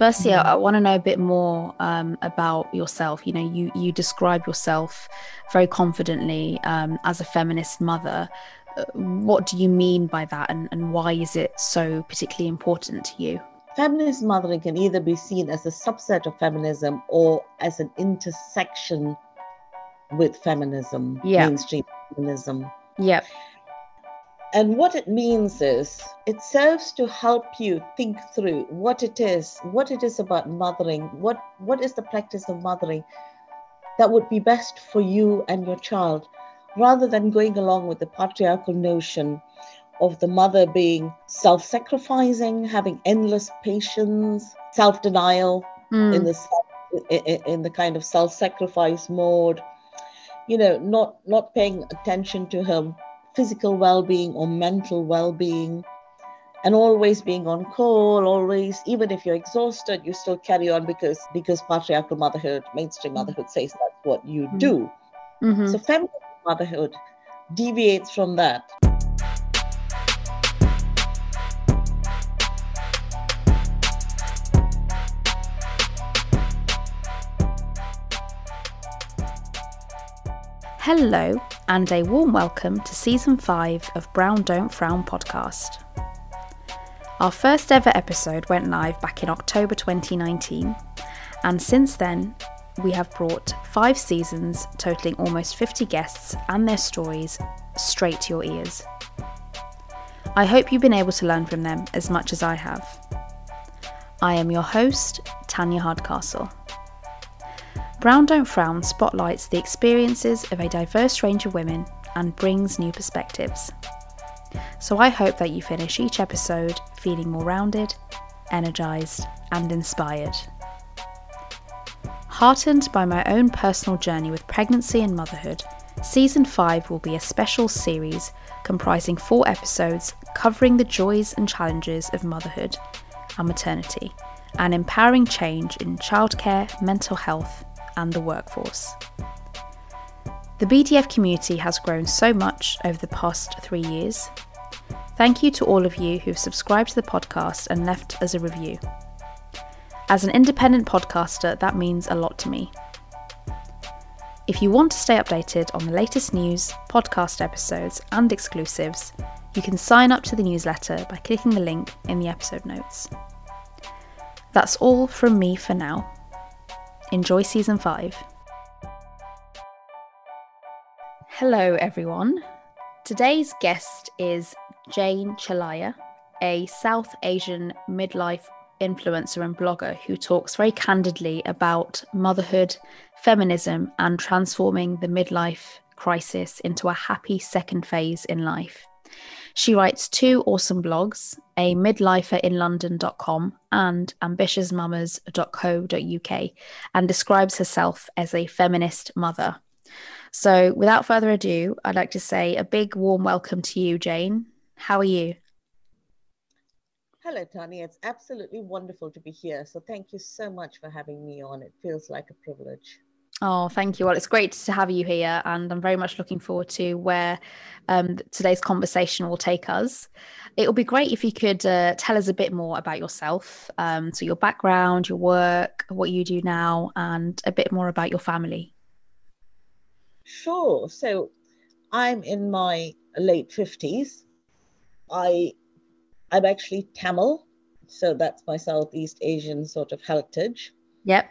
Firstly, I, I want to know a bit more um, about yourself. You know, you you describe yourself very confidently um, as a feminist mother. Uh, what do you mean by that, and, and why is it so particularly important to you? Feminist mothering can either be seen as a subset of feminism or as an intersection with feminism, Yeah. mainstream feminism. Yep. And what it means is it serves to help you think through what it is, what it is about mothering, what, what is the practice of mothering that would be best for you and your child, rather than going along with the patriarchal notion of the mother being self sacrificing, having endless patience, self denial, Mm. in the self- in the kind of self-sacrifice mode you know not not paying attention to her physical well-being or mental well-being and always being on call always even if you're exhausted you still carry on because because patriarchal motherhood mainstream motherhood says that's what you Mm. do Mhm. so feminine motherhood deviates from that Hello, and a warm welcome to season five of Brown Don't Frown podcast. Our first ever episode went live back in October 2019, and since then, we have brought five seasons totaling almost 50 guests and their stories straight to your ears. I hope you've been able to learn from them as much as I have. I am your host, Tanya Hardcastle. Brown Don't Frown spotlights the experiences of a diverse range of women and brings new perspectives. So I hope that you finish each episode feeling more rounded, energised, and inspired. Heartened by my own personal journey with pregnancy and motherhood, Season 5 will be a special series comprising four episodes covering the joys and challenges of motherhood and maternity and empowering change in childcare, mental health, and the workforce. The BDF community has grown so much over the past three years. Thank you to all of you who've subscribed to the podcast and left us a review. As an independent podcaster, that means a lot to me. If you want to stay updated on the latest news, podcast episodes, and exclusives, you can sign up to the newsletter by clicking the link in the episode notes. That's all from me for now. Enjoy season 5. Hello, everyone. Today's guest is Jane Chalaya, a South Asian midlife influencer and blogger who talks very candidly about motherhood, feminism, and transforming the midlife crisis into a happy second phase in life. She writes two awesome blogs, a midliferinlondon.com and ambitiousmamas.co.uk, and describes herself as a feminist mother. So, without further ado, I'd like to say a big warm welcome to you, Jane. How are you? hello tanya it's absolutely wonderful to be here so thank you so much for having me on it feels like a privilege Oh, thank you. Well, it's great to have you here, and I'm very much looking forward to where um, today's conversation will take us. It would be great if you could uh, tell us a bit more about yourself, um, so your background, your work, what you do now, and a bit more about your family. Sure. So I'm in my late 50s. I I'm actually Tamil, so that's my Southeast Asian sort of heritage. Yep.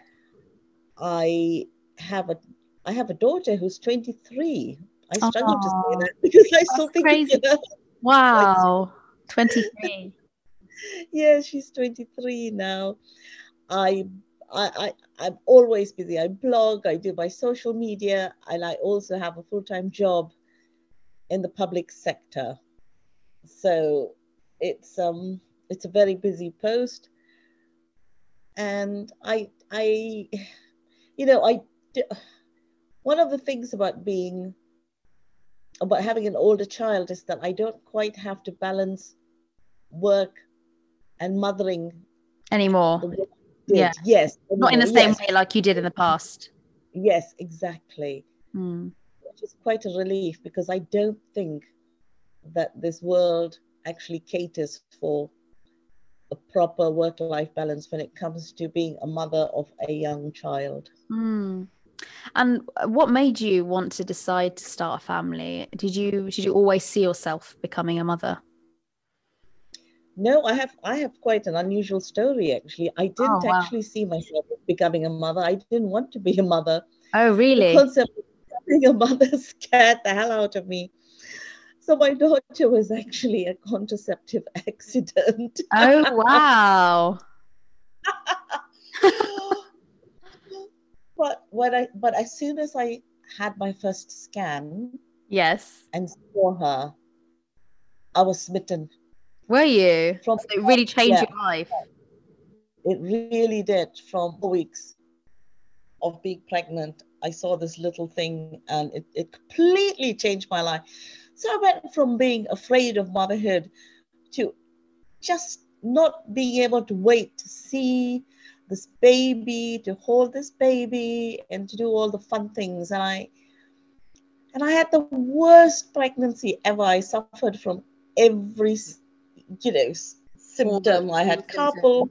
I have a I have a daughter who's 23. I struggle to say that because I still that's think crazy. you know, Wow. 23. yeah, she's 23 now. I I, I I'm always busy. I blog, I do my social media, and I also have a full-time job in the public sector. So it's um it's a very busy post. And I I you know I one of the things about being about having an older child is that I don't quite have to balance work and mothering Anymore. the way I did. Yeah. Yes. Not in the same yes, way like you did in the past. Yes, exactly. Hmm. Which is quite a relief because I don't think that this world actually caters for a proper work life balance when it comes to being a mother of a young child. Mm. And uh, what made you want to decide to start a family? Did you did you always see yourself becoming a mother? No, I have I have quite an unusual story actually. I didn't oh, wow. actually see myself becoming a mother. I didn't want to be a mother. Oh, really? The concept of becoming a mother scared the hell out of me. So my daughter was actually a contraceptive accident. Oh wow. but when I but as soon as I had my first scan, yes, and saw her, I was smitten. Were you? From, so it really changed yeah, your life. It really did. From weeks of being pregnant, I saw this little thing and it, it completely changed my life. So I went from being afraid of motherhood to just not being able to wait to see this baby, to hold this baby, and to do all the fun things. And I and I had the worst pregnancy ever. I suffered from every you know symptom. I had couple.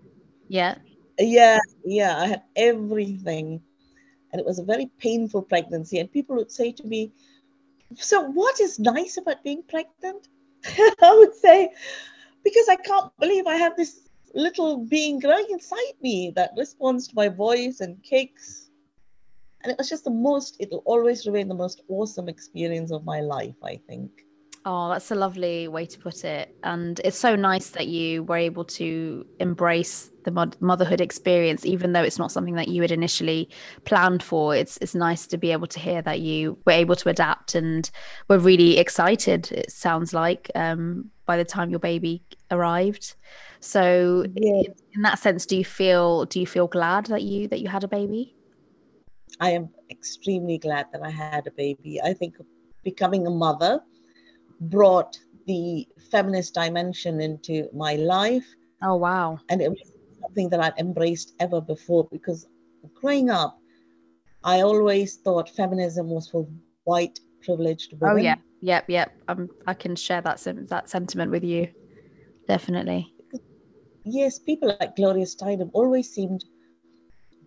Yeah. Yeah, yeah. I had everything, and it was a very painful pregnancy. And people would say to me, "So, what is nice about being pregnant?" I would say, "Because I can't believe I have this little being growing inside me that responds to my voice and kicks." And it was just the most. It'll always remain the most awesome experience of my life. I think. Oh, that's a lovely way to put it. And it's so nice that you were able to embrace the motherhood experience, even though it's not something that you had initially planned for. It's it's nice to be able to hear that you were able to adapt and were really excited. It sounds like um, by the time your baby arrived. So, yeah. in that sense, do you feel do you feel glad that you that you had a baby? I am extremely glad that I had a baby. I think becoming a mother brought the feminist dimension into my life. Oh, wow. And it was something that I'd embraced ever before because growing up, I always thought feminism was for white privileged women. Oh, yeah. Yep, yep. Um, I can share that, that sentiment with you. Definitely. Yes, people like Gloria Steinem always seemed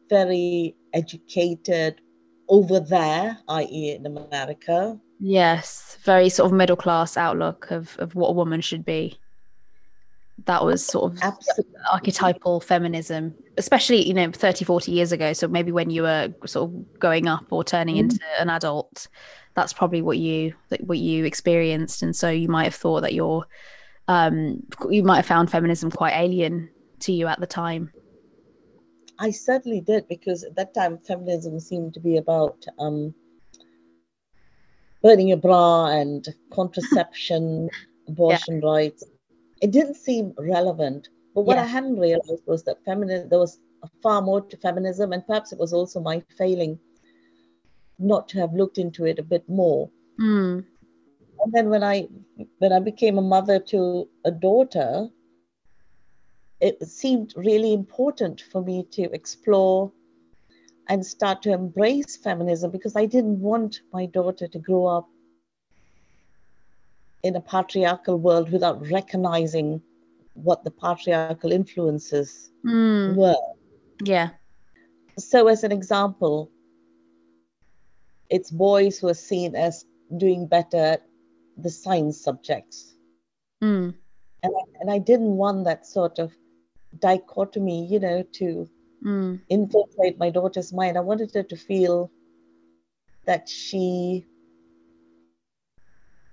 very educated over there, i.e., in America, Yes, very sort of middle class outlook of, of what a woman should be. That was sort of Absolutely. archetypal feminism, especially, you know, 30, 40 years ago. So maybe when you were sort of growing up or turning mm-hmm. into an adult, that's probably what you what you experienced. And so you might have thought that you're um you might have found feminism quite alien to you at the time. I certainly did because at that time feminism seemed to be about um burning your bra and contraception, abortion yeah. rights. It didn't seem relevant. But what yeah. I hadn't realized was that feminism, there was far more to feminism, and perhaps it was also my failing not to have looked into it a bit more. Mm. And then when I when I became a mother to a daughter, it seemed really important for me to explore and start to embrace feminism because I didn't want my daughter to grow up in a patriarchal world without recognizing what the patriarchal influences mm. were. Yeah. So, as an example, it's boys who are seen as doing better at the science subjects. Mm. And, I, and I didn't want that sort of dichotomy, you know, to mm. infiltrate my daughter's mind. I wanted her to feel that she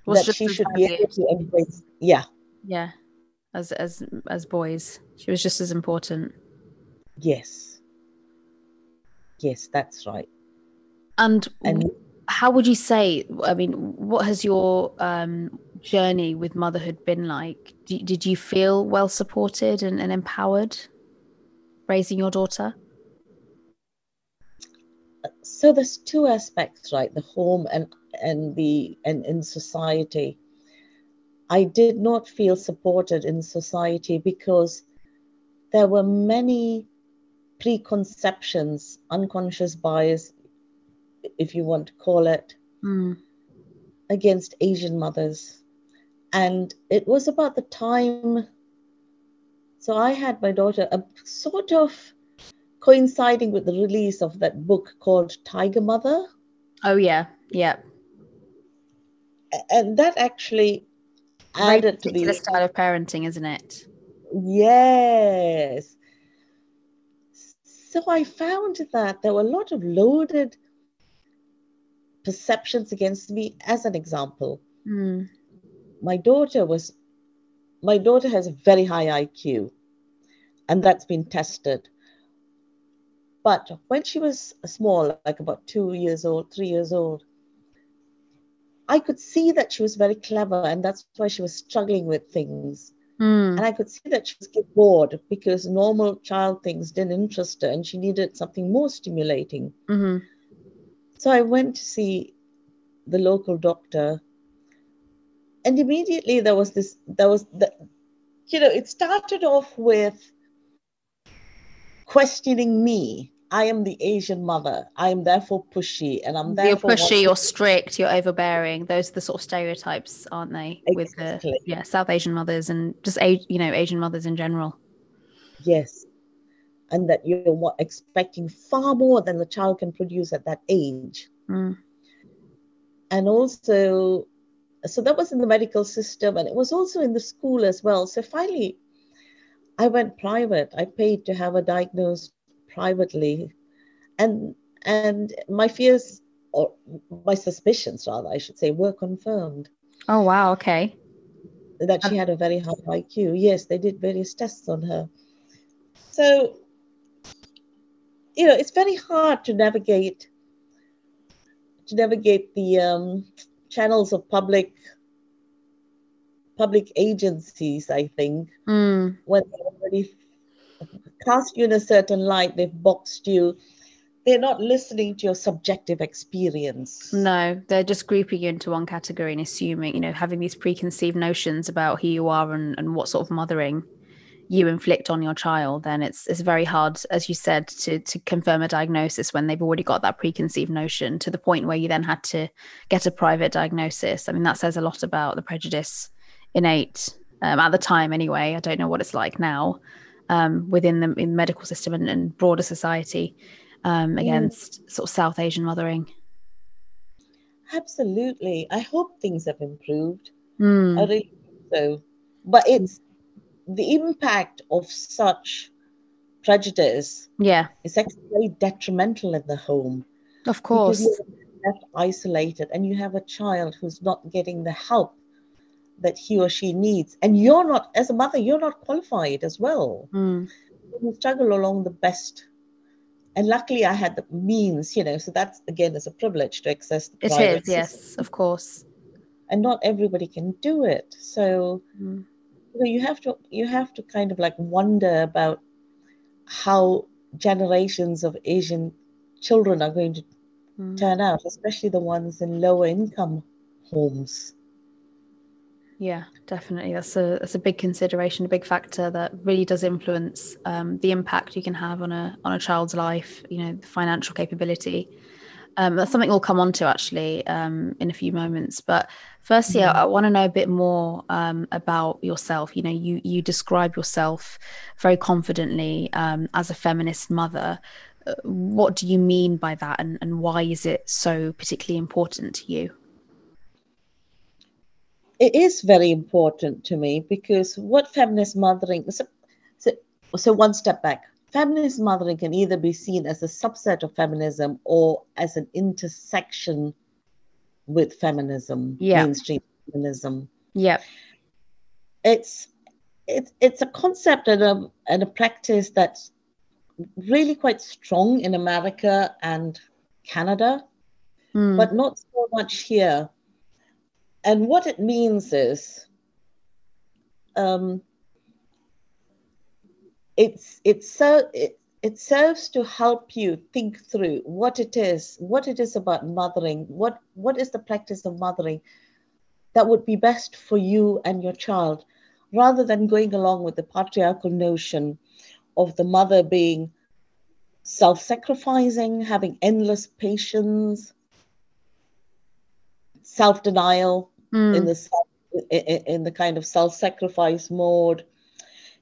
was that she should be able to embrace. Yeah. Yeah. As as as boys, she was just as important. Yes. Yes, that's right. And, and how would you say? I mean, what has your um, journey with motherhood been like? D- did you feel well supported and, and empowered? Raising your daughter? So there's two aspects, right? The home and and the and in society. I did not feel supported in society because there were many preconceptions, unconscious bias, if you want to call it, mm. against Asian mothers. And it was about the time So I had my daughter a sort of coinciding with the release of that book called Tiger Mother. Oh yeah, yeah. And that actually added to the style of parenting, isn't it? Yes. So I found that there were a lot of loaded perceptions against me. As an example, mm. my daughter was, my daughter has a very high IQ, and that's been tested. But when she was small, like about two years old, three years old, I could see that she was very clever, and that's why she was struggling with things. Mm. And I could see that she was getting bored because normal child things didn't interest her, and she needed something more stimulating. Mm-hmm. So I went to see the local doctor, and immediately there was this. There was the, you know, it started off with questioning me I am the Asian mother. I am therefore pushy, and I'm therefore you're pushy, you're strict, you're overbearing. Those are the sort of stereotypes, aren't they? Exactly. With the yeah South Asian mothers and just you know Asian mothers in general. Yes, and that you're expecting far more than the child can produce at that age. Mm. And also, so that was in the medical system, and it was also in the school as well. So finally, I went private. I paid to have a diagnosed privately. And and my fears or my suspicions rather i should say were confirmed. Oh wow okay. That she had a very high iq yes they did various tests on her. So you know it's very hard to navigate to navigate the um, channels of public public agencies i think mm. when they already cast you in a certain light, they've boxed you. They're not listening to your subjective experience. No, they're just grouping you into one category and assuming, you know, having these preconceived notions about who you are and, and what sort of mothering you inflict on your child, then it's it's very hard, as you said, to to confirm a diagnosis when they've already got that preconceived notion to the point where you then had to get a private diagnosis. I mean, that says a lot about the prejudice innate um, at the time, anyway. I don't know what it's like now, um, within the, in the medical system and, and broader society um, mm. against sort of South Asian mothering. Absolutely. I hope things have improved. Mm. I really so. But it's the impact of such prejudice. Yeah. It's actually very detrimental in the home. Of course. left isolated and you have a child who's not getting the help that he or she needs and you're not as a mother you're not qualified as well mm. you struggle along the best and luckily i had the means you know so that's again is a privilege to access it is yes of course and not everybody can do it so mm. You have to you have to kind of like wonder about how generations of asian children are going to mm. turn out especially the ones in lower income homes yeah, definitely. That's a that's a big consideration, a big factor that really does influence um, the impact you can have on a on a child's life. You know, the financial capability. Um, that's something we'll come on to actually um, in a few moments. But firstly, mm-hmm. I, I want to know a bit more um, about yourself. You know, you you describe yourself very confidently um, as a feminist mother. Uh, what do you mean by that, and, and why is it so particularly important to you? it is very important to me because what feminist mothering so, so, so one step back feminist mothering can either be seen as a subset of feminism or as an intersection with feminism yeah. mainstream feminism yeah it's it's it's a concept and a and a practice that's really quite strong in america and canada mm. but not so much here and what it means is um, it's it's so it, it serves to help you think through what it is what it is about mothering what what is the practice of mothering that would be best for you and your child rather than going along with the patriarchal notion of the mother being self-sacrificing having endless patience self-denial mm. in the in, in the kind of self-sacrifice mode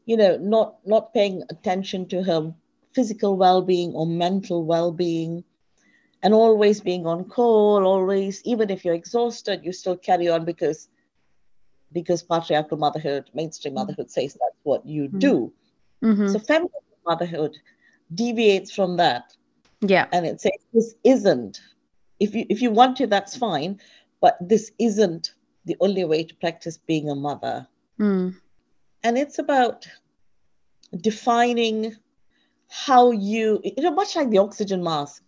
you know, not not paying attention to her physical well-being or mental well-being and always being on call always even if you're exhausted you still carry on because because patriarchal motherhood mainstream Mm-hmm. motherhood says that's what you do Mhm. so feminine motherhood deviates from that yeah. and it says this isn't if you if you want to that's fine but this isn't the only way to practice being a mother Mm. And it's about defining how you you know much like the oxygen mask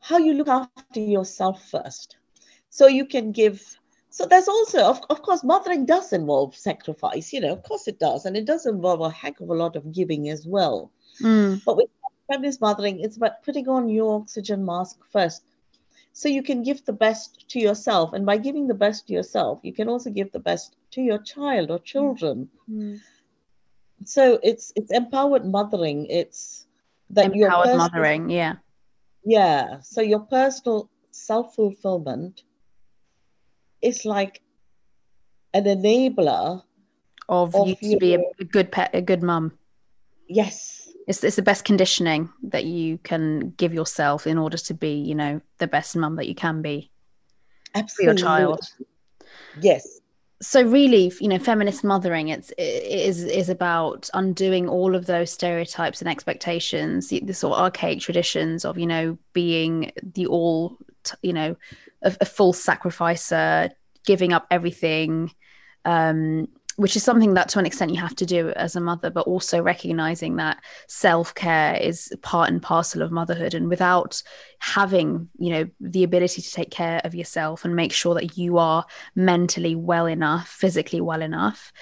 how you look after yourself first. So you can give so there's also of, of course mothering does involve sacrifice you know of course it does. And it does involve a heck of a lot of giving as well. Mm. but with feminist mothering it's about putting on your oxygen mask first so you can give the best to yourself and by giving the best to yourself you can also give the best to your child or children Mm. so it's it's empowered mothering it's that your Empowered personal- mothering. Yeah. yeah so your personal self-fulfillment is like an enabler Of, Of you to be a, a good pet, a good mum. yes It's, it's the best conditioning that you can give yourself in order to be, you know, the best mum that you can be for your child. yes so really you know feminist mothering it's it is is about undoing all of those stereotypes and expectations the, sort of archaic traditions of you know being the all t- you know a, a full sacrificer giving up everything um which is something that to an extent you have to do as a mother but also recognizing that self-care is part and parcel of motherhood and without having you know the ability to take care of yourself and make sure that you are mentally well enough physically well enough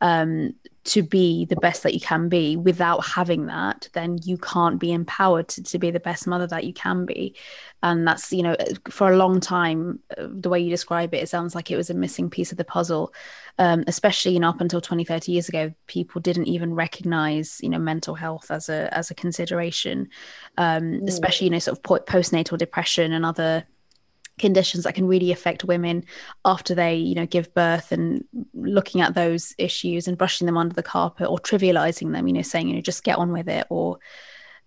um, to be the best that you can be without having that then you can't be empowered to, to be the best mother that you can be. And that's you know for a long time uh, the way you describe it it sounds like it was a missing piece of the puzzle. Um, especially you know up until 20 30 years ago people didn't even recognize you know mental health as a as a consideration. Um, Mm. especially you know sort of postnatal depression and other conditions that can really affect women after they you know give birth and looking at those issues and brushing them under the carpet or trivializing them you know saying you know just get on with it or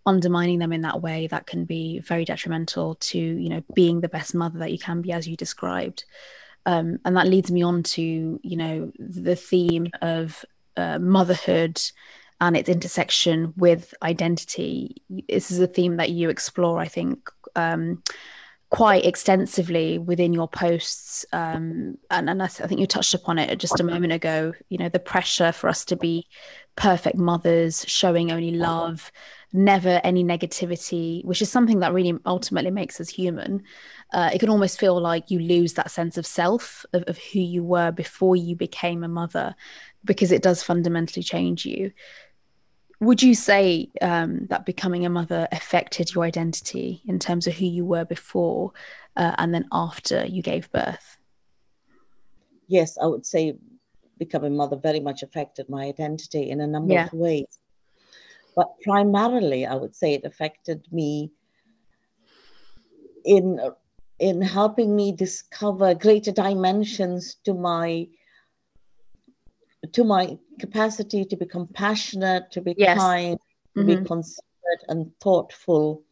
undermining them in that way that can be very detrimental to you know being the best mother that you can be as you described. Um, and that leads me on to you know the theme of uh, motherhood and its intersection with identity. This is a theme that you explore i think um, quite extensively within your posts um, and, and I, th- I think you touched upon it just a moment ago you know the pressure for us to be perfect mothers showing only love never any negativity which is something that really ultimately makes us human. Uh, it can almost feel like you lose that sense of self of, of who you were before you became a mother because it does fundamentally change you would you say um, that becoming a mother affected your identity in terms of who you were before uh, and then after you gave birth? yes i would say becoming mother very much affected my identity in a number Yeah. of ways but primarily i would say it affected me in in helping me discover greater dimensions to my to my capacity to be compassionate to be Yes. kind to be Mhm. considerate and thoughtful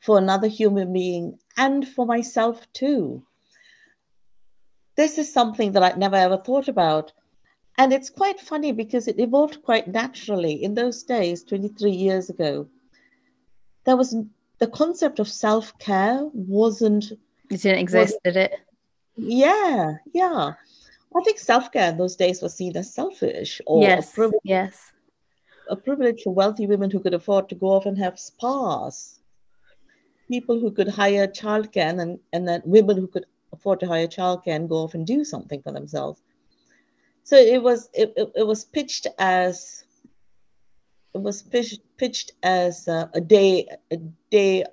for another human being and for myself too this is something that i'd never ever thought about and it's quite funny because it evolved quite naturally in those days 23 years ago there was the concept of self-care wasn't It didn't exist, did it? yeah yeah i think self-care in those days was seen as selfish or yes. a, privilege, Yes. a privilege for wealthy women who could afford to go off and have spas people who could hire childcare and then, and then women who could afford to hire childcare and go off and do something for themselves so it was it, it, it was pitched as it was pitched, pitched as a, a day a day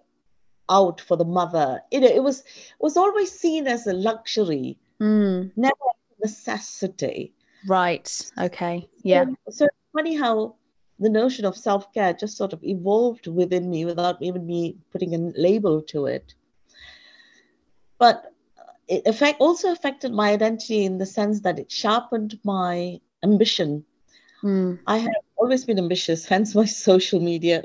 out for the mother you know it was it was always seen as a luxury Mm, never necessity right. Okay. Yeah. so, so funny how the notion of self-care just sort of evolved within me without even me putting a label to it but it affect, also affected my identity in the sense that it sharpened my ambition Mm, I have always been ambitious, hence my social media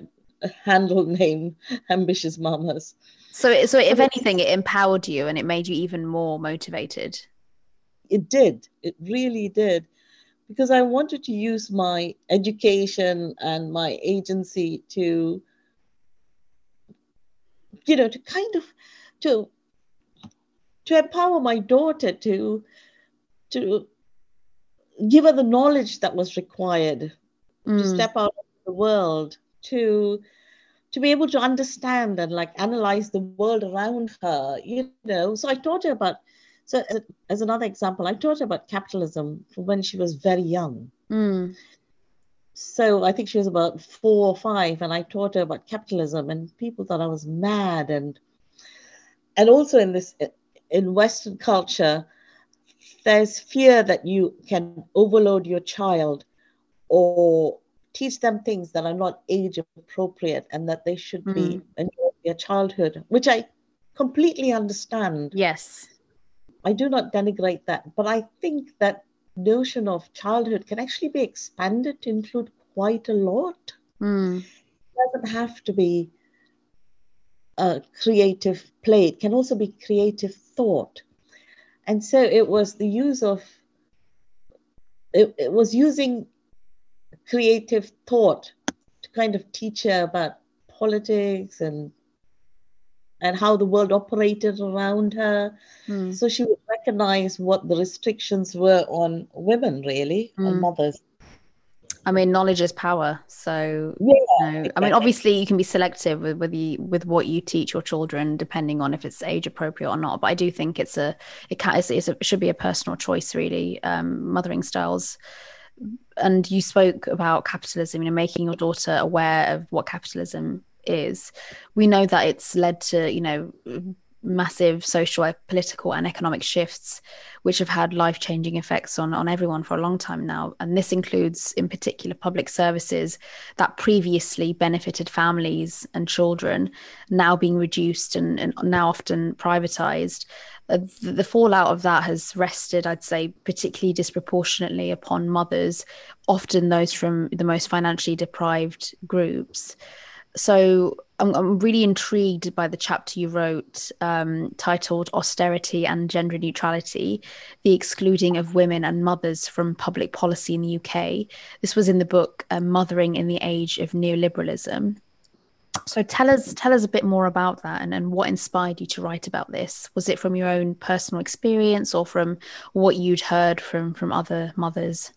handle name, Ambitious Mamas. So, so if anything, it empowered you and it made you even more motivated. It did. It really did. Because I wanted to use my education and my agency to, you know, to kind of to to empower my daughter to to give her the knowledge that was required mm. to step out of the world to to be able to understand and like analyze the world around her you know so i taught her about so as another example i taught her about capitalism when she was very young mm. so i think she was about four or five and i taught her about capitalism and people thought i was mad and and also in this in western culture there's fear that you can overload your child or teach them things that are not age appropriate and that they should mm. be enjoying their childhood, which I completely understand. Yes. I do not denigrate that, but I think that notion of childhood can actually be expanded to include quite a lot. Mm. It doesn't have to be a creative play, it can also be creative thought. And so it was the use of, it, it was using creative thought to kind of teach her about politics and and how the world operated around her. Mm. So she would recognize what the restrictions were on women, really, mm. on hmm. mothers. I mean, knowledge is power. So, yeah, you know, exactly. I mean, obviously, you can be selective with with, you, with what you teach your children, depending on if it's age appropriate or not. But I do think it's a it can it's, it's a, it should be a personal choice, really. Um, mothering styles and you spoke about capitalism, you know, making your daughter aware of what capitalism is. We know that it's led to, you know, massive social, political, and economic shifts, which have had life changing effects on, on everyone for a long time now. And this includes, in particular, public services that previously benefited families and children, now being reduced and, and now often privatized. Uh, the, the fallout of that has rested, I'd say, particularly disproportionately upon mothers, often those from the most financially deprived groups so I'm, I'm, really intrigued by the chapter you wrote um, titled Austerity and Gender Neutrality The Excluding of Women and Mothers from Public Policy in the UK. This was in the book uh, Mothering in the Age of Neoliberalism. So tell us tell us a bit more about that and, and what inspired you to write about this. Was it from your own personal experience or from what you'd heard from from other mothers?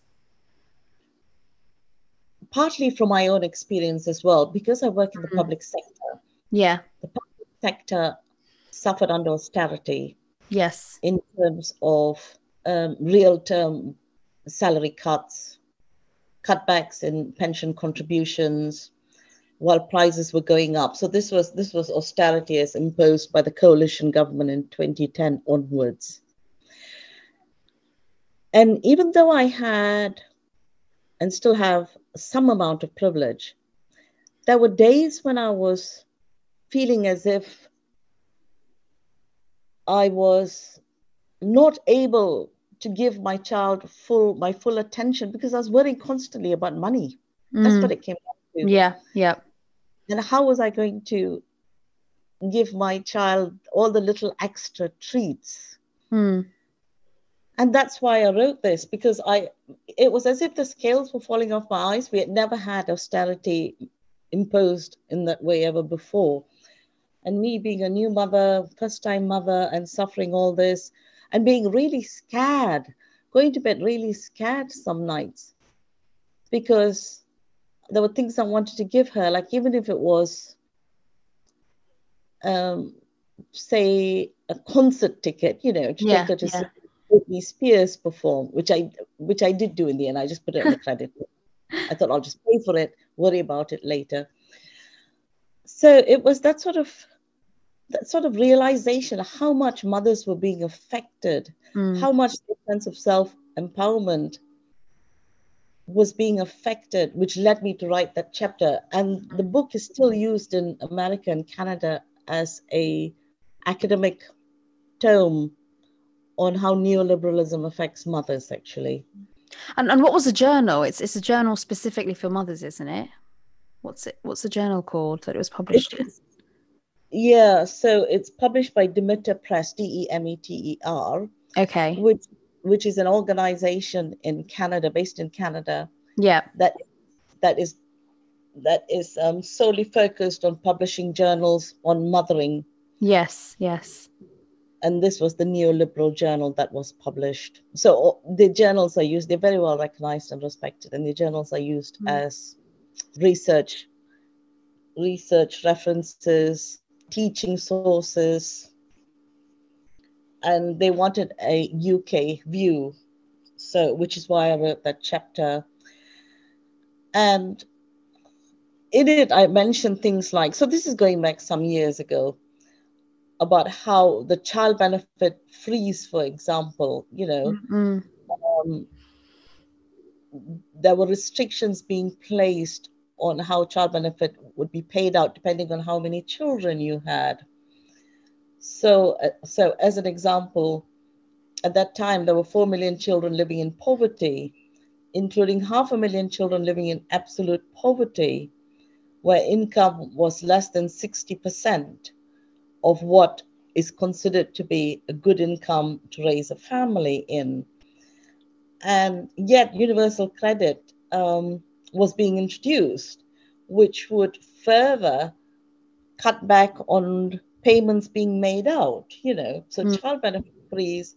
Partly from my own experience as well, because I work in the mm-hmm. public sector. Yeah. The public sector suffered under austerity. Yes. In terms of um, real term salary cuts, cutbacks in pension contributions, while prices were going up. So this was this was austerity as imposed by the coalition government in 2010 onwards. And even though I had and still have some amount of privilege. There were days when I was feeling as if I was not able to give my child full my full attention because I was worrying constantly about money. Mm. That's what it came down to. Yeah, yeah. And how was I going to give my child all the little extra treats? Mm and that's why I wrote this because I it was as if the scales were falling off my eyes. We had never had austerity imposed in that way ever before. And me being a new mother, first time mother, and suffering all this, and being really scared, going to bed really scared some nights because there were things I wanted to give her, like even if it was, um, say, a concert ticket, you know, to yeah, take her to yeah. Britney Spears perform, which I which I did do in the end. I just put it on the credit. I thought I'll just pay for it, worry about it later. So it was that sort of that sort of realization of how much mothers were being affected, mm. how much the sense of self empowerment was being affected, which led me to write that chapter. And the book is still used in America and Canada as a academic tome on how neoliberalism affects mothers, actually. And and what was the journal? It's it's a journal specifically for mothers, isn't it? What's it? What's the journal called that it was published in? Yeah, so it's published by Demeter Press, D E M E T E R. Okay. Which which is an organization in Canada, based in Canada. Yeah. That that is that is um, solely focused on publishing journals on mothering. Yes, yes. And this was the neoliberal journal that was published. So the journals are used, they're very well recognized and respected, and the journals are used mm. as research, research references, teaching sources. And they wanted a UK view. So which is why I wrote that chapter. And in it, I mentioned things like so this is going back some years ago about how the child benefit freeze, for example, you know, mm-hmm. um, there were restrictions being placed on how child benefit would be paid out depending on how many children you had. So, uh, so as an example, at that time there were four million children living in poverty, including half a million children living in absolute poverty where income was less than 60% of what is considered to be a good income to raise a family in. And yet, universal credit um, was being introduced, which would further cut back on payments being made out, you know. So, mm. child benefit freeze,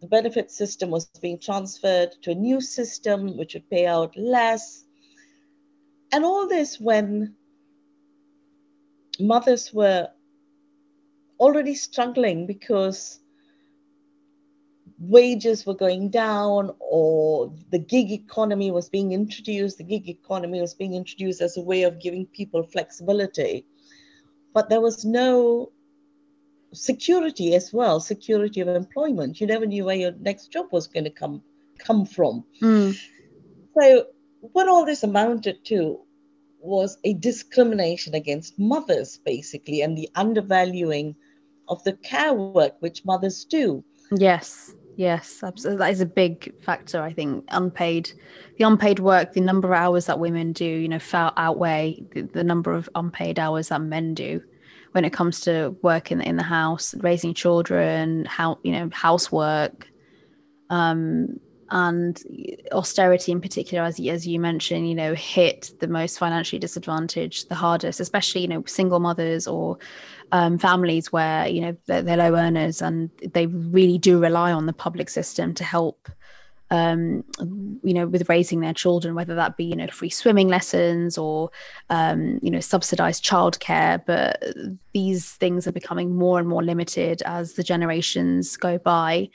the benefit system was being transferred to a new system which would pay out less and all this when mothers were already struggling because wages were going down or the gig economy was being introduced the gig economy was being introduced as a way of giving people flexibility. But there was no security as well security of employment. You never knew where your next job was going to come come from. Mm. so what all this amounted to was a discrimination against mothers, basically, and the undervaluing of the care work which mothers do. Yes, yes, absolutely. That is a big factor, I think. Unpaid, the unpaid work, the number of hours that women do, you know, far outweigh the, the number of unpaid hours that men do when it comes to work in, in the house, raising children, how, you know, housework. Um, and austerity in particular as, as you mentioned you know hit the most financially disadvantaged the hardest especially you know single mothers or um, families where you know they're, they're, low earners and they really do rely on the public system to help um, you know, with raising their children, whether that be, you know, free swimming lessons or, um, you know, subsidized childcare. But these things are becoming more and more limited as the generations go by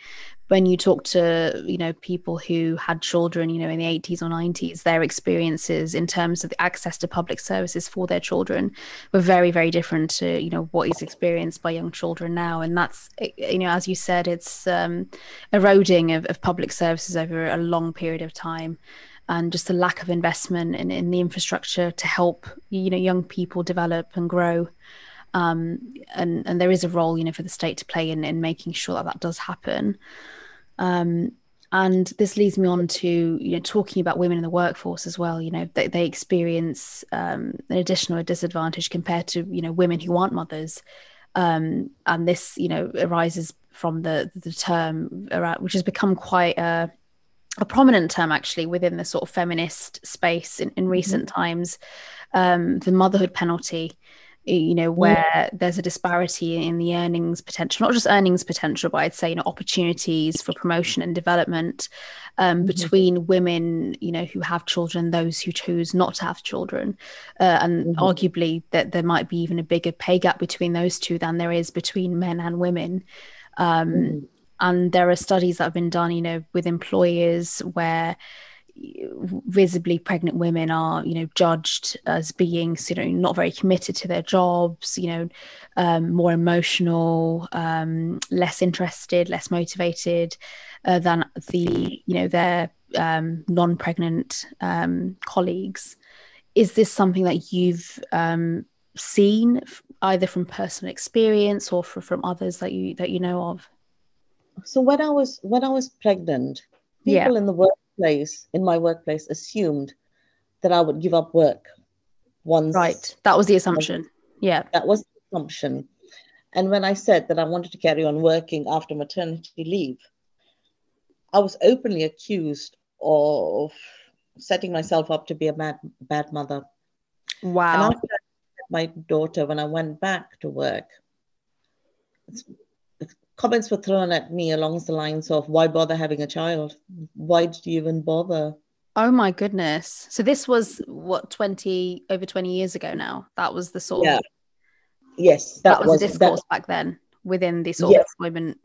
when you talk to you know people who had children you know in the 80s or 90s their experiences in terms of the access to public services for their children were very very different to you know what is experienced by young children now. And that's you know as you said it's um, eroding of, of public services over a long period of time. And just the lack of investment in, in the infrastructure to help you know young people develop and grow um, and and there is a role you know for the state to play in in making sure that that does happen. Um, and this leads me on to you know talking about women in the workforce as well. You know they, they experience um, an additional disadvantage compared to you know women who aren't mothers, um, and this you know arises from the the term which has become quite a a prominent term actually within the sort of feminist space in, in recent mm-hmm. times, um, the motherhood penalty, you know where yeah. there's a disparity in the earnings potential not just earnings potential but i'd say you know opportunities for promotion and development um, mm-hmm. between women you know who have children those who choose not to have children uh, and mm-hmm. arguably that there might be even a bigger pay gap between those two than there is between men and women um, mm-hmm. and there are studies that have been done you know with employers where visibly pregnant women are you know judged as being you know not very committed to their jobs you know um, more emotional um, less interested less motivated uh, than the you know their um, non-pregnant um, colleagues is this something that you've um, seen either from personal experience or for, from others that you that you know of so when i was when i was pregnant People Yeah. in the workplace, in my workplace, assumed that I would give up work once. Right. That was the assumption. Yeah. That was the assumption. And when I said that I wanted to carry on working after maternity leave, I was openly accused of setting myself up to be a bad, bad mother. And Wow. after I had my daughter, when I went back to work, it's- comments were thrown at me along the lines of, why bother having a child? Why did you even bother? Oh my goodness. So this was what 20 over 20 years ago now. That was the sort Yeah, of Yes, that, that, was, was discourse that, back then within the sort Yes. of employment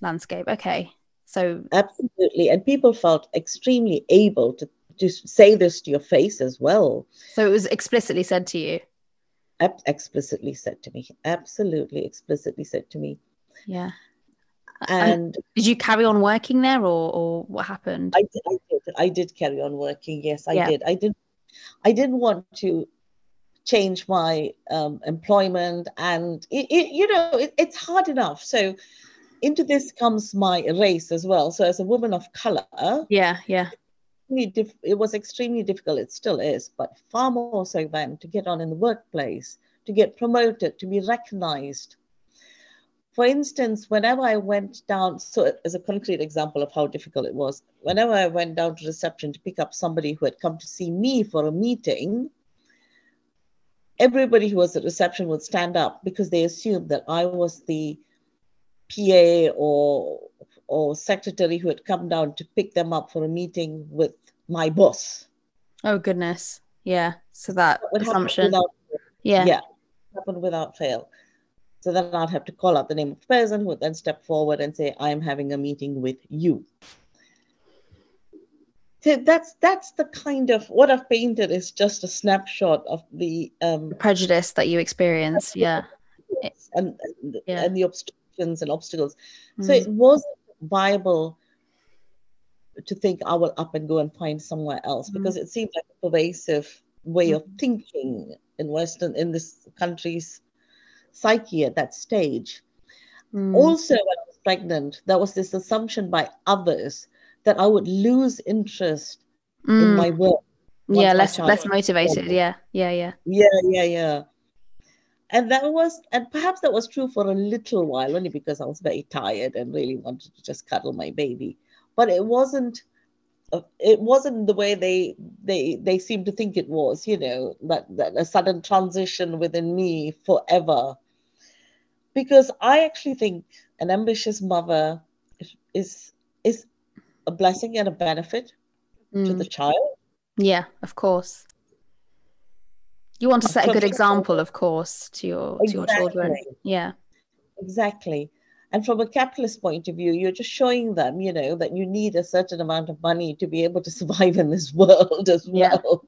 landscape. Okay. So absolutely. And people felt extremely able to, to say this to your face as well. so it was explicitly said to you. Explicitly said to me. Absolutely explicitly said to me. Yeah. And did you carry on working there or or what happened? I did, I did. I did carry on working. Yes, I Yeah. did. I did. I didn't want to change my um, employment, and it, it, you know, it, it's hard enough. So into this comes my race as well. So as a woman of color, yeah, yeah. it was extremely difficult. It still is, but far more so than to get on in the workplace, to get promoted, to be recognized. For instance, whenever I went down, so as a concrete example of how difficult it was, whenever I went down to reception to pick up somebody who had come to see me for a meeting, everybody who was at reception would stand up because they assumed that I was the PA or or secretary who had come down to pick them up for a meeting with my boss. Oh goodness. Yeah. So that That assumption. without- Yeah. yeah, happen without fail. So then I'd have to call out the name of the person who would then step forward and say, I'm having a meeting with you. So that's that's the kind of what I've painted is just a snapshot of the um The prejudice that you experience, Yeah. and and, Yeah. and the obstructions and obstacles. So Mm. it wasn't viable to think I will up and go and find somewhere else because it seemed like a pervasive way of thinking in Western in this country's psyche at that stage. Mm. Also, when I was pregnant, there was this assumption by others that I would lose interest in Mm. my work. yeah, less less motivated. Yeah. Yeah. Yeah. Yeah, yeah, yeah. And that was, and perhaps that was true for a little while, only because I was very tired and really wanted to just cuddle my baby. But it wasn't, uh, it wasn't the way they they they seem to think it was. You know, that that a sudden transition within me forever. Because I actually think an ambitious mother is is a blessing and a benefit to Mm. the child. Yeah, of course. You want to set a good example, of course, to your to your children. Yeah. Exactly. And from a capitalist point of view, you're just showing them, you know, that you need a certain amount of money to be able to survive in this world as Yeah. well.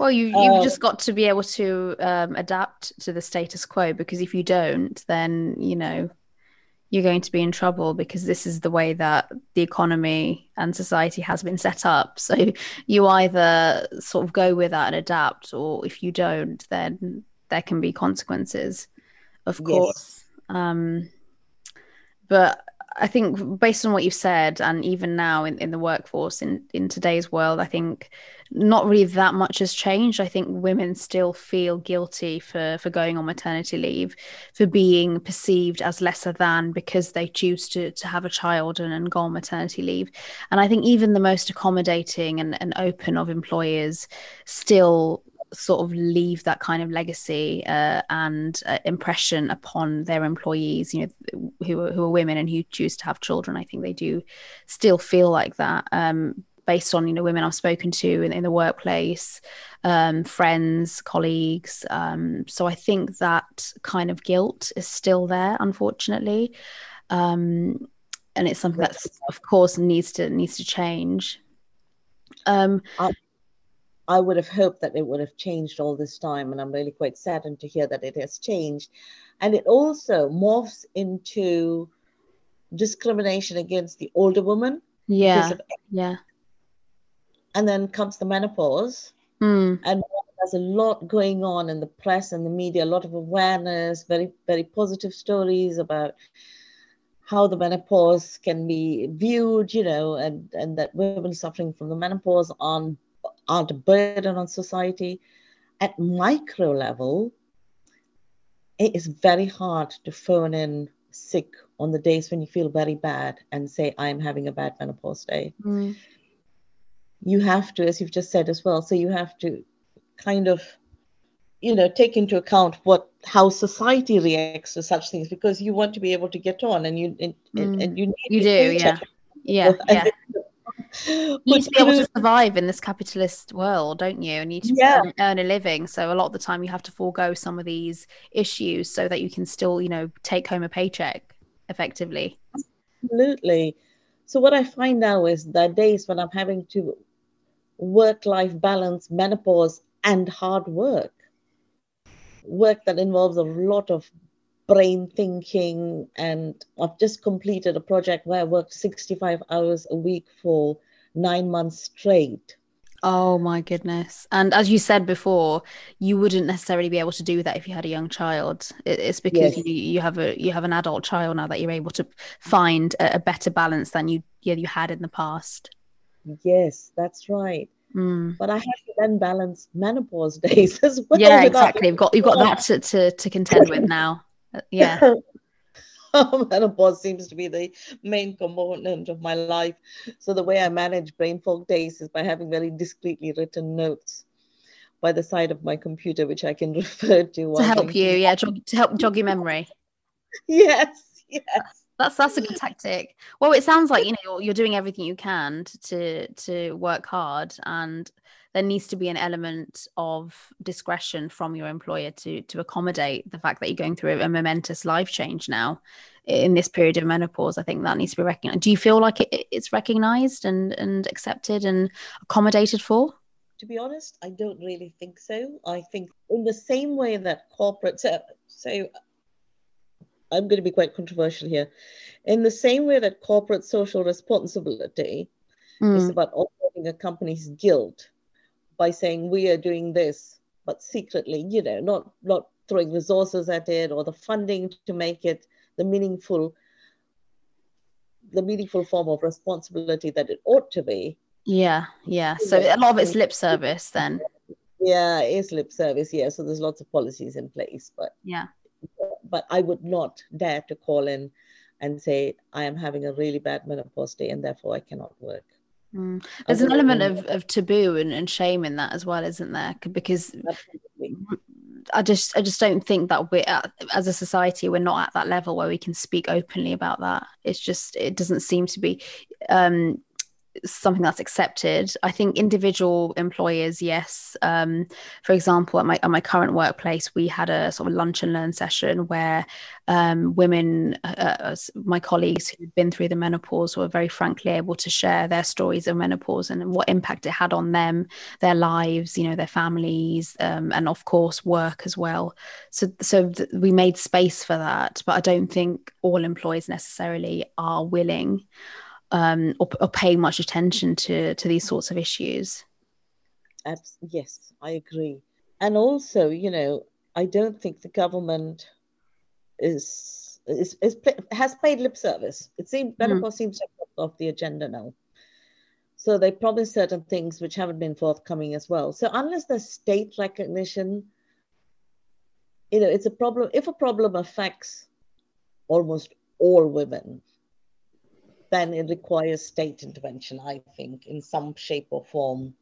Well, you you've Um, just got to be able to um, adapt to the status quo because if you don't, then you know you're going to be in trouble because this is the way that the economy and society has been set up. So you either sort of go with that and adapt, or if you don't, then there can be consequences, of Yes. course. Um, but I think based on what you've said, and even now in, in the workforce in, in today's world, I think not really that much has changed. I think women still feel guilty for for going on maternity leave, for being perceived as lesser than because they choose to to have a child and, and go on maternity leave. And I think even the most accommodating and, and open of employers still sort of leave that kind of legacy uh, and uh, impression upon their employees you know who are, who are women and who choose to have children. I think they do still feel like that um, based on you know women i've spoken to in, in the workplace um, friends colleagues um, so i think that kind of guilt is still there unfortunately um, and it's something that's of course needs to needs to change. Um, I would have hoped that it would have changed all this time, and I'm really quite saddened to hear that it has changed. And it also morphs into discrimination against the older woman. yeah yeah and then comes the menopause, Mm, and there's a lot going on in the press and the media, a lot of awareness, very, very positive stories about how the menopause can be viewed, you know, and, and that women suffering from the menopause aren't, aren't a burden on society. At micro level, it is very hard to phone in sick on the days when you feel very bad and say, I'm having a bad menopause day. Mm. You have to, as you've just said as well, so you have to kind of you know take into account what how society reacts to such things because you want to be able to get on and you and, mm. and you you do yeah yeah yeah you need to be able to survive in this capitalist world don't you? And you need to yeah. earn a living. So a lot of the time you have to forego some of these issues so that you can still you know take home a paycheck effectively. Absolutely. So what i find now is that days when i'm having to work life balance menopause and hard work. Work that involves a lot of brain thinking and i've just completed a project where i worked 65 hours a week for nine months straight oh my goodness and as you said before you wouldn't necessarily be able to do that if you had a young child it's because yes. you, you have a you have an adult child now that you're able to find a, a better balance than you yeah, you had in the past yes that's right Mm. But I have to then balance menopause days as well. Yeah, exactly. You've got you've got that to, to, to contend with now. Yeah. Um, menopause seems to be the main component of my life. So the way I manage brain fog days is by having very discreetly written notes by the side of my computer, which I can refer to. To help you, yeah, jog, to help jog your memory. yes, yes that's that's a good tactic. Well, it sounds like you know you're, you're doing everything you can to to work hard, and there needs to be an element of discretion from your employer to to accommodate the fact that you're going through a momentous life change now in this period of menopause. I think that needs to be recognized. Do you feel like it, it's recognized and and accepted and accommodated for? To be honest, I don't really think so. I think in the same way that corporates, so, so I'm going to be quite controversial here. In the same way that corporate social responsibility mm. is about offsetting a company's guilt by saying we are doing this, but secretly, you know, not not throwing resources at it or the funding to make it the meaningful the meaningful form of responsibility that it ought to be. Yeah, yeah. So a lot of it's lip service then. Yeah, it's lip service. Yeah. So there's lots of policies in place, but yeah, but I would not dare to call in and say, I am having a really bad menopause day and therefore I cannot work. Mm. There's an element of, of taboo and, and shame in that as well, isn't there? Because. I just I just don't think that we're at, as a society we're not at that level where we can speak openly about that. It's just it doesn't seem to be. Um, something that's accepted. I think individual employers, yes. Um, for example, at my at my current workplace, we had a sort of lunch and learn session where um, women, uh, uh my colleagues who'd been through the menopause, were very frankly able to share their stories of menopause and what impact it had on them, their lives, you know, their families, um, and of course work as well. So, so th- we made space for that, but I don't think all employees necessarily are willing um, or, or pay much attention to to these sorts of issues. yes, I agree. And also, you know, I don't think the government is is, is has paid lip service. It seems menopause mm. seems to have off the agenda now. So they promised certain things which haven't been forthcoming as well. So unless there's state recognition, you know, it's a problem. If a problem affects almost all women, then it requires state intervention, I think, in some shape or form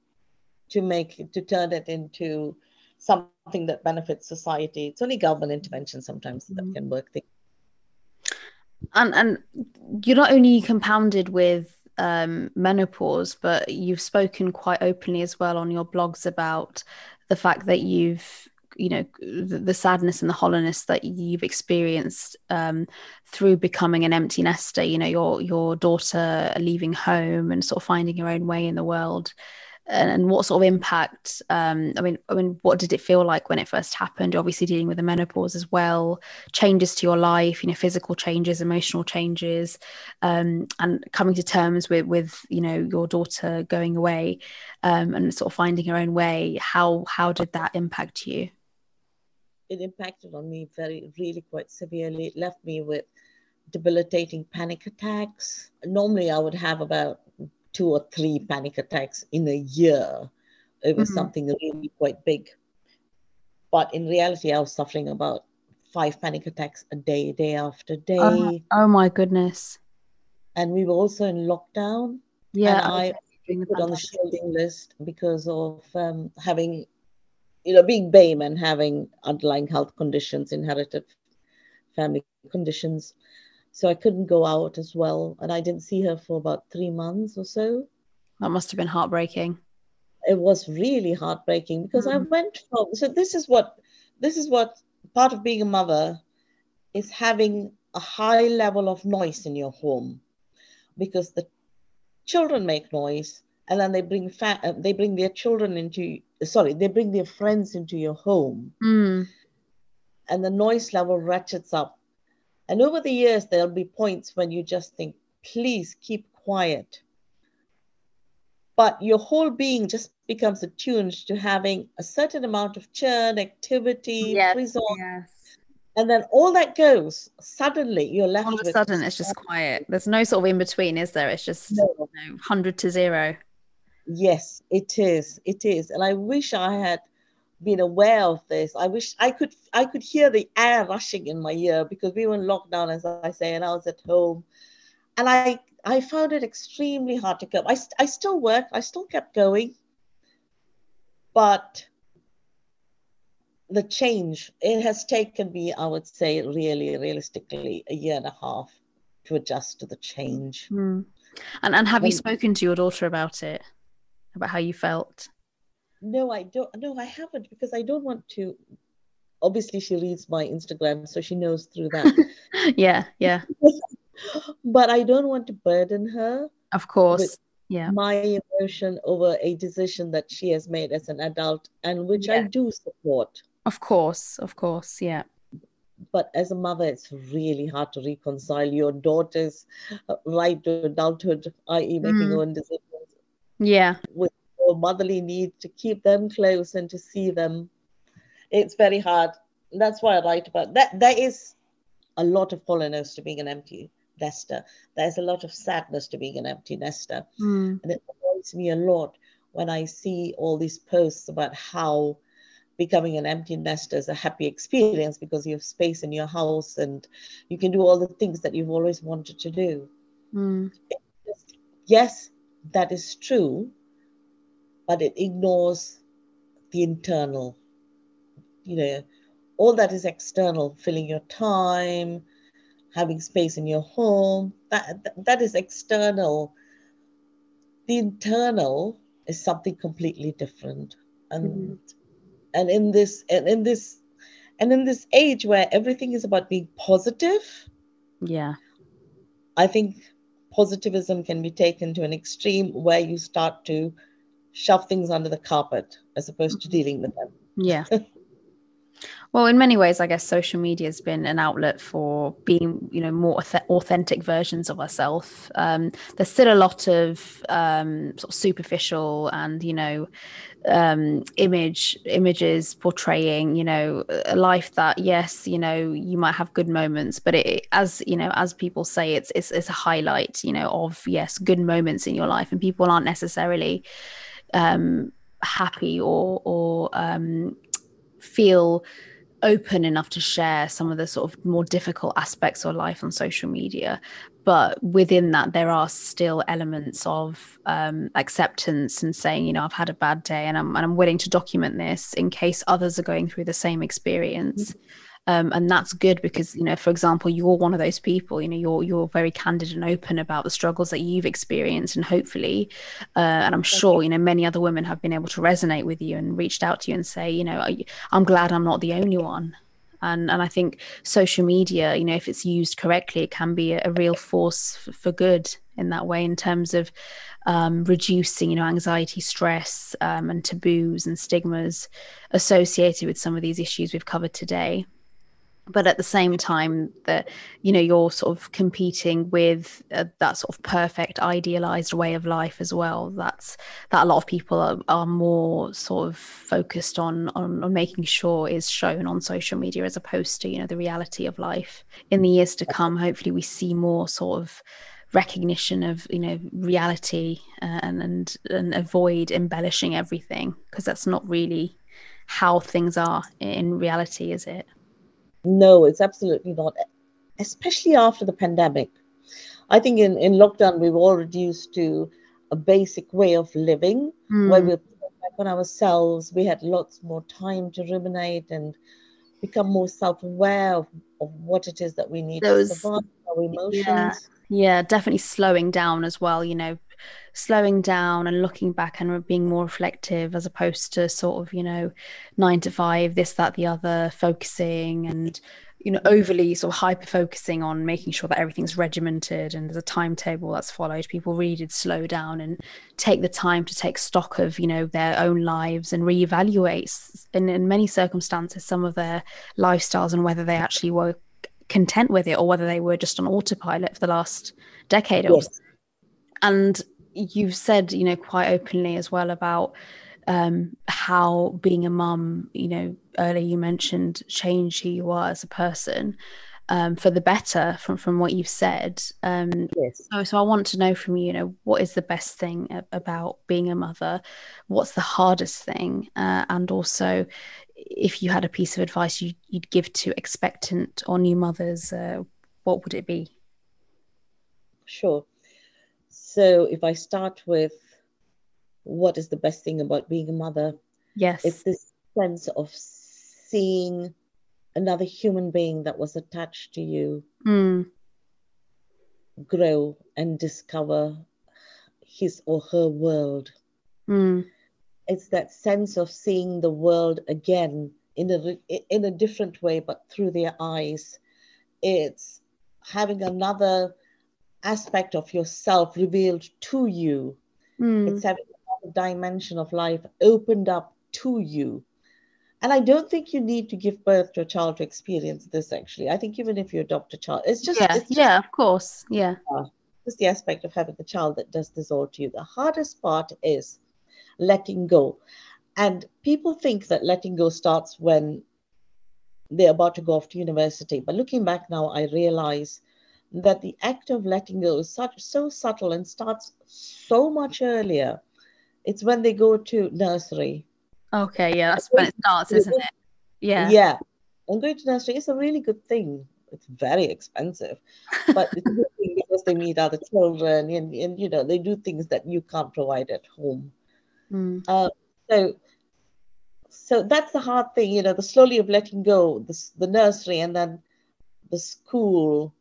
to make it, to turn it into something that benefits society. It's only government intervention sometimes mm-hmm. that can work things. And and you're not only compounded with um, menopause, but you've spoken quite openly as well on your blogs about the fact that you've you know the, the, sadness and the hollowness that you've experienced um, through becoming an empty nester you know your your daughter leaving home and sort of finding her own way in the world. And, and what sort of impact um, i mean i mean what did it feel like when it first happened? Obviously dealing with the menopause as well changes to your life you know physical changes emotional changes um, and coming to terms with with you know your daughter going away um, and sort of finding her own way. How how did that impact you it impacted on me very, really quite severely. It left me with debilitating panic attacks. Normally, I would have about two or three panic attacks in a year. It was mm-hmm. something really quite big. But in reality, I was suffering about five panic attacks a day, day after day. Oh, oh my goodness. And we were also in lockdown. Yeah. I put on the shielding list because of um, having, you know, being BAME and having underlying health conditions, inherited family conditions. So I couldn't go out as well. And I didn't see her for about three months or so. That must have been heartbreaking. It was really heartbreaking because mm. I went from so this is what this is what part of being a mother is having a high level of noise in your home because the children make noise and then they bring fa- uh, they bring their children into sorry they bring their friends into your home. Mm. and the noise level ratchets up. And over the years there'll be points when you just think please keep quiet. But your whole being just becomes attuned to having a certain amount of churn activity yes, yes. and then all that goes. Suddenly you're left all of a sudden it's just quiet. There's no sort of in between is there? It's just no. you know, 100 to 0 yes it is it is and i wish i had been aware of this. I wish i could i could hear the air rushing in my ear because we were in lockdown as i say and i was at home. And i i found it extremely hard to cope. I, I still worked i still kept going. But the change it has taken me i would say really realistically a year and a half to adjust to the change. Mm. and and have you spoken to your daughter about it about how you felt? No i don't no i haven't because i don't want to obviously she reads my instagram so she knows through that. Yeah yeah. But i don't want to burden her of course yeah. my emotion over a decision that she has made as an adult and which yeah. i do support. Of course of course yeah. But as a mother it's really hard to reconcile your daughter's uh, right to adulthood i.e making mm. own decisions yeah with your motherly need to keep them close and to see them it's very hard that's why i write about that there is a lot of hollowness to being an empty nester. There's a lot of sadness to being an empty nester. Mm. And it annoys me a lot when I see all these posts about how becoming an empty nester is a happy experience because you have space in your house and you can do all the things that you've always wanted to do. Mm. Just, yes, that is true, but it ignores the internal. You know, all that is external, filling your time, having space in your home. That, that is external. The internal is something completely different. And mm-hmm. and in this and in this and in this age where everything is about being positive, yeah. I think positivism can be taken to an extreme where you start to shove things under the carpet as opposed to mm-hmm. dealing with them. Yeah. Well, in many ways, I guess social media has been an outlet for being, you know, more authentic versions of ourselves. Um, there's still a lot of um, sort of superficial and, you know, um, image images portraying, you know, a life that yes, you know, you might have good moments, but it, as you know, as people say, it's it's it's a highlight, you know, of yes, good moments in your life, and people aren't necessarily um, happy or or um, feel open enough to share some of the sort of more difficult aspects of life on social media but within that there are still elements of um, acceptance and saying you know i've had a bad day and I'm, and I'm willing to document this in case others are going through the same experience mm-hmm. Um, and that's good because you know for example you're one of those people you know you're you're very candid and open about the struggles that you've experienced and hopefully uh, and i'm sure you. know many other women have been able to resonate with you and reached out to you and say you know i'm glad i'm not the only one. And and i think social media you know if it's used correctly it can be a, a real force f- for good in that way in terms of um, reducing you know anxiety stress um, and taboos and stigmas associated with some of these issues we've covered today but at the same time that you know you're sort of competing with uh, that sort of perfect idealized way of life as well. That's that a lot of people are, are more sort of focused on, on on making sure is shown on social media as opposed to you know the reality of life. In the years to come hopefully we see more sort of recognition of you know reality uh, and and and avoid embellishing everything because that's not really how things are in reality is it no, it's absolutely not, especially after the pandemic. I think in, in lockdown, we were all reduced to a basic way of living mm. where we back on ourselves. We had lots more time to ruminate and become more self aware of, of what it is that we need Those, to survive our emotions. Yeah, yeah, definitely slowing down as well, you know, slowing down and looking back and being more reflective as opposed to sort of you know nine to five this that the other focusing and you know overly sort of hyper focusing on making sure that everything's regimented and there's a timetable that's followed people really did slow down and take the time to take stock of you know their own lives and reevaluate in, in many circumstances some of their lifestyles and whether they actually were content with it or whether they were just on autopilot for the last decade or yes. And you've said, you know, quite openly as well about um, how being a mum, you know, earlier you mentioned change who you are as a person um, for the better from, from what you've said. Um, yes. So, so I want to know from you, you know, what is the best thing about being a mother? What's the hardest thing? Uh, and also, if you had a piece of advice you, would give to expectant or new mothers, uh, what would it be? Sure. So if I start with what is the best thing about being a mother? Yes. It's this sense of seeing another human being that was attached to you mm. grow and discover his or her world. Mm. It's that sense of seeing the world again in a in a different way, but through their eyes. It's having another aspect of yourself revealed to you. Mm. It's having a dimension of life opened up to you. And I don't think you need to give birth to a child to experience this. Actually, I think even if you adopt a child, it's just yeah, it's just, yeah, of course, yeah. Uh, just the aspect of having a child that does this all to you. The hardest part is letting go, and people think that letting go starts when they're about to go off to university. But looking back now, I realize that the act of letting go is such so subtle and starts so much earlier. It's when they go to nursery. Okay, yeah, that's when it starts, isn't it? Yeah. Yeah. And going to nursery is a really good thing. It's very expensive, but it's a good thing because they meet other children and, and you know they do things that you can't provide at home. Mm. Uh, so so that's the hard thing, you know, the slowly of letting go, the, the nursery and then the school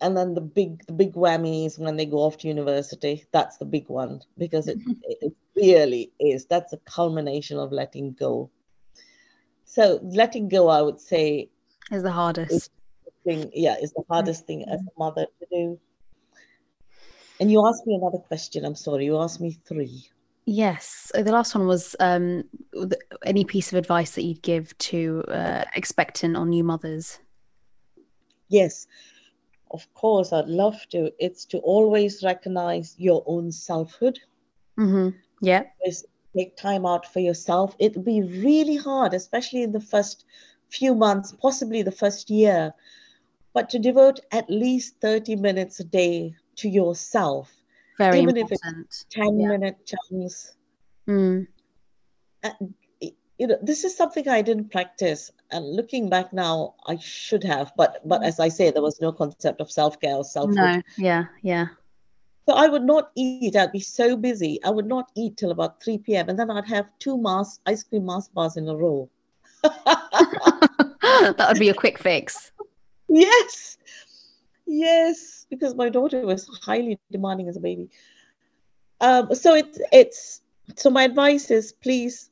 and then the big the big whammies when they go off to university that's the big one because it, it really is. That's a culmination of letting go. So letting go i would say is the hardest. thing yeah is the hardest thing as a mother to do. And you asked me another question i'm sorry you asked me three. Yes the last one was um any piece of advice that you'd give to uh, expectant or new mothers? Yes of course, I'd love to. It's to always recognize your own selfhood. Mm-hmm. Yeah. Is take time out for yourself. It'll be really hard, especially in the first few months, possibly the first year, but to devote at least 30 minutes a day to yourself. Very even important. if it's 10 yeah. minute chunks. Mm. You know this is something i didn't practice and looking back now i should have but but as i say there was no concept of self-care or self no yeah yeah. So i would not eat i'd be so busy i would not eat till about 3 p.m and then i'd have two Mars ice cream Mars bars in a row. That would be a quick fix. Yes yes because my daughter was highly demanding as a baby. Um, so it's it's so my advice is please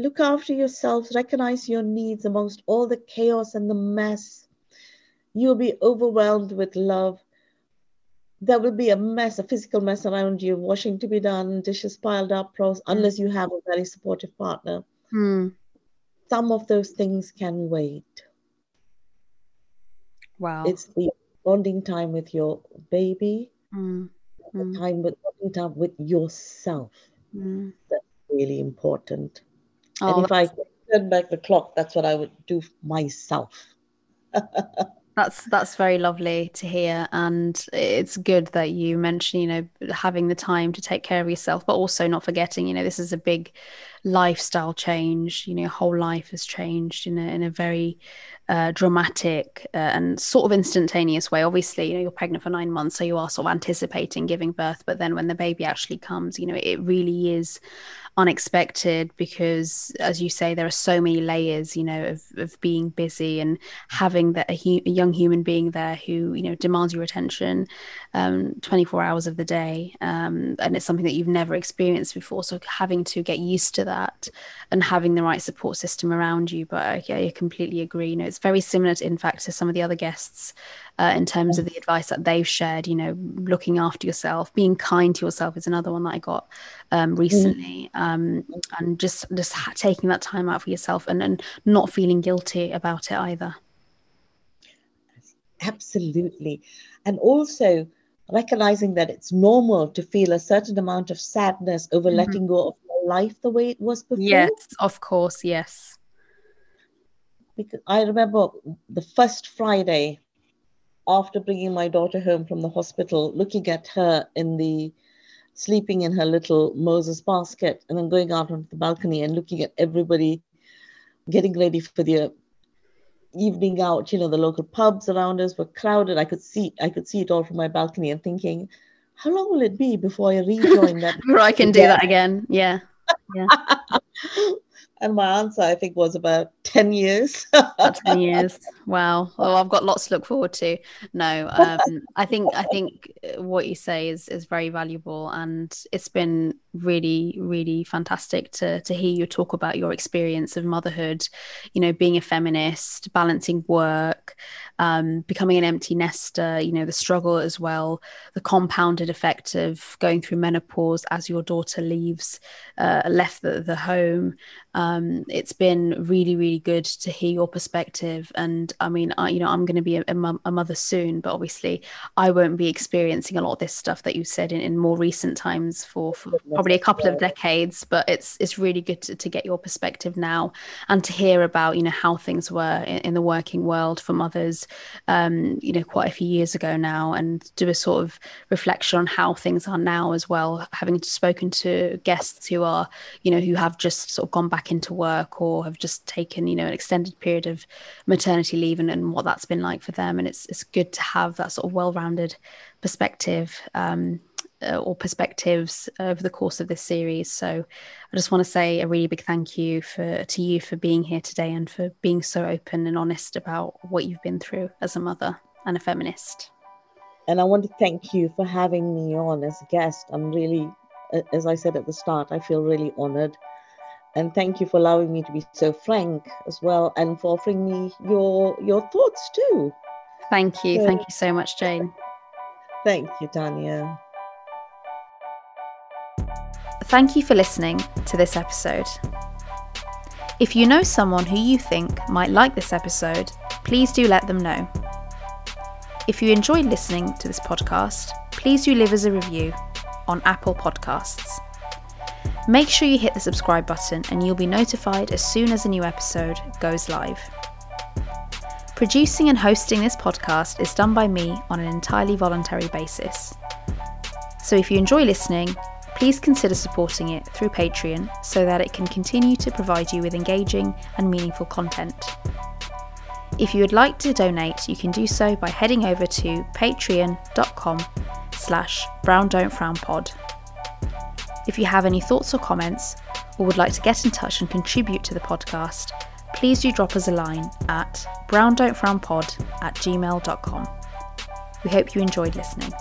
Look after yourselves, recognize your needs amongst all the chaos and the mess. You'll be overwhelmed with love. There will be a mess, a physical mess around you, washing to be done, dishes piled up, pros, unless you have a very supportive partner. Hmm. Some of those things can wait. Wow. It's the bonding time with your baby, Mm, the mm, time with bonding time with yourself. That's really important. Oh, and if I turn back the clock, that's what I would do myself. That's that's very lovely to hear, and it's good that you mentioned, you know, having the time to take care of yourself, but also not forgetting, you know, this is a big lifestyle change. You know, your whole life has changed in a in a very uh, dramatic uh, and sort of instantaneous way. Obviously, you know, you're pregnant for nine months, so you are sort of anticipating giving birth, but then when the baby actually comes, you know, it really is unexpected because as you say there are so many layers you know of, of being busy and having that a, hu- a young human being there who you know demands your attention um, 24 hours of the day. Um, and it's something that you've never experienced before. So having to get used to that and having the right support system around you. But yeah, I completely agree. You know it's very similar to, in fact to some of the other guests uh, in terms of the advice that they've shared you know looking after yourself being kind to yourself is another one that I got um, recently um, and just just taking that time out for yourself and, and not feeling guilty about it either Absolutely. And also recognizing that it's normal to feel a certain amount of sadness over Mhm. letting go of your life the way it was before. yes of course yes Because I remember the first Friday after bringing my daughter home from the hospital, looking at her in the sleeping in her little Moses basket, and then going out onto the balcony and looking at everybody getting ready for their evening out. You know, the local pubs around us were crowded. I could see, I could see it all from my balcony, and thinking, how long will it be before I rejoin that? or I can do that again yeah and my answer, I think, was about ten years. about 10 years wow well i've got lots to look forward to no um i think i think what you say is is very valuable and it's been really really fantastic to to hear you talk about your experience of motherhood you know being a feminist balancing work um becoming an empty nester you know the struggle as well the compounded effect of going through menopause as your daughter leaves uh, left the, the home. Um, it's been really really good to hear your perspective. And i mean I, you know i'm going to be a, a, mum- a mother soon but obviously i won't be experiencing a lot of this stuff that you said in, in more recent times for, for probably a couple of decades but it's it's really good to, to get your perspective now and to hear about you know how things were in, in the working world for mothers um, you know quite a few years ago now and do a sort of reflection on how things are now as well having spoken to guests who are you know who have just sort of gone back into work or have just taken you know an extended period of maternity leave and, and what that's been like for them. And it's it's good to have that sort of well-rounded perspective um, uh, or perspectives over the course of this series so i just want to say a really big thank you for to you for being here today and for being so open and honest about what you've been through as a mother and a feminist And I want to thank you for having me on as a guest. I'm really, as I said at the start, I feel really honored. And thank you for allowing me to be so frank as well and for offering me your your thoughts too. thank you Yeah. thank you so much jane Thank you, Tanya. Thank you for listening to this episode. If you know someone who you think might like this episode, please do let them know. If you enjoyed listening to this podcast, please do leave us a review on Apple Podcasts. Make sure you hit the subscribe button and you'll be notified as soon as a new episode goes live. Producing and hosting this podcast is done by me on an entirely voluntary basis. So if you enjoy listening, please consider supporting it through Patreon so that it can continue to provide you with engaging and meaningful content. If you would like to donate, you can do so by heading over to patreon.com slash brown don't frown pod. If you have any thoughts or comments, or would like to get in touch and contribute to the podcast, please do drop us a line at brown don't frown pod at gmail.com. We hope you enjoyed listening.